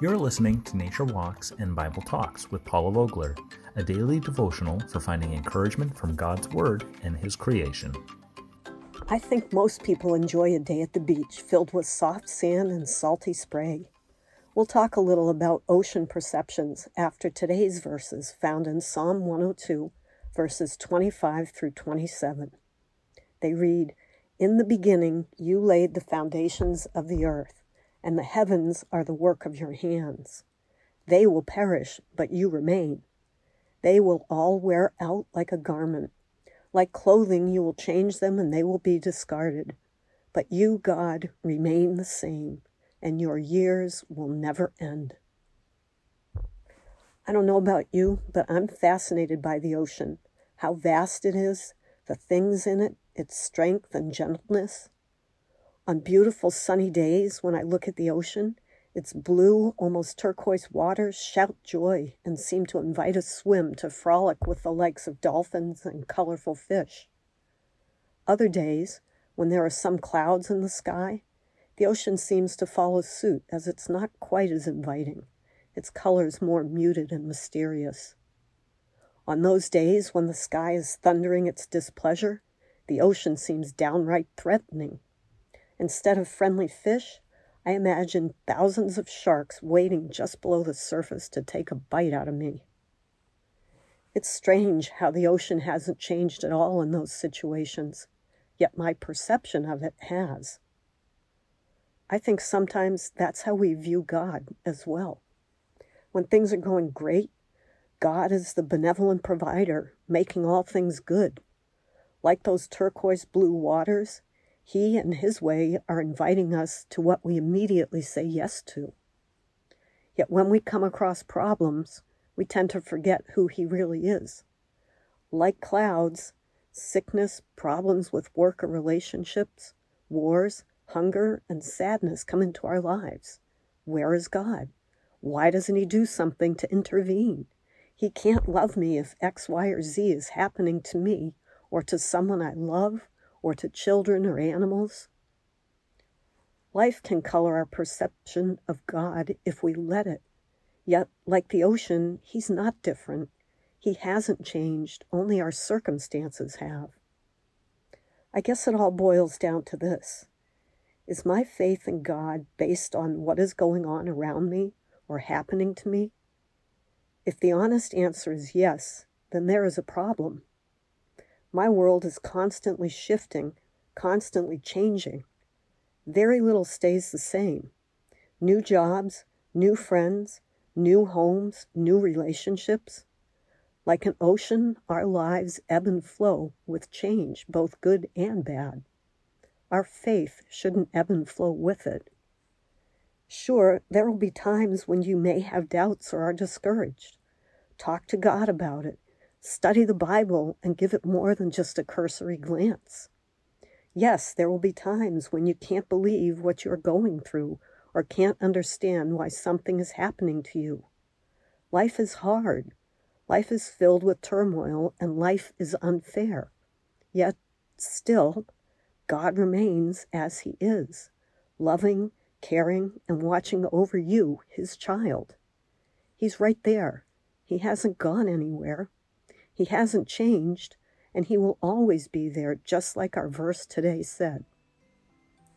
You're listening to Nature Walks and Bible Talks with Paula Vogler, a daily devotional for finding encouragement from God's Word and His creation. I think most people enjoy a day at the beach filled with soft sand and salty spray. We'll talk a little about ocean perceptions after today's verses found in Psalm 102, verses 25 through 27. They read, In the beginning you laid the foundations of the earth and the heavens are the work of your hands. They will perish, but you remain. They will all wear out like a garment. Like clothing, you will change them and they will be discarded. But you, God, remain the same, and your years will never end. I don't know about you, but I'm fascinated by the ocean, how vast it is, the things in it, its strength and gentleness. On beautiful sunny days, when I look at the ocean, its blue, almost turquoise waters shout joy and seem to invite a swim to frolic with the likes of dolphins and colorful fish. Other days, when there are some clouds in the sky, the ocean seems to follow suit as it's not quite as inviting, its colors more muted and mysterious. On those days when the sky is thundering its displeasure, the ocean seems downright threatening Instead of friendly fish, I imagine thousands of sharks waiting just below the surface to take a bite out of me. It's strange how the ocean hasn't changed at all in those situations, yet my perception of it has. I think sometimes that's how we view God as well. When things are going great, God is the benevolent provider, making all things good. Like those turquoise blue waters, he and his way are inviting us to what we immediately say yes to. Yet when we come across problems, we tend to forget who he really is. Like clouds, sickness, problems with work or relationships, wars, hunger, and sadness come into our lives. Where is God? Why doesn't He do something to intervene? He can't love me if X, Y, or Z is happening to me or to someone I love or to children or animals. Life can color our perception of God if we let it. Yet, like the ocean, He's not different. He hasn't changed, only our circumstances have. I guess it all boils down to this Is my faith in God based on what is going on around me or happening to me? If the honest answer is yes, then there is a problem. My world is constantly shifting, constantly changing. Very little stays the same. New jobs, new friends, new homes, new relationships. Like an ocean, our lives ebb and flow with change, both good and bad. Our faith shouldn't ebb and flow with it. Sure, there will be times when you may have doubts or are discouraged. Talk to God about it Study the Bible and give it more than just a cursory glance. Yes, there will be times when you can't believe what you're going through or can't understand why something is happening to you. Life is hard. Life is filled with turmoil and life is unfair. Yet, still, God remains as He is loving, caring, and watching over you, His child. He's right there. He hasn't gone anywhere. He hasn't changed, and He will always be there, just like our verse today said.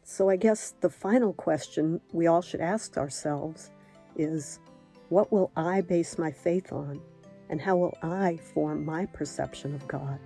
So I guess the final question we all should ask ourselves is what will I base my faith on, and how will I form my perception of God?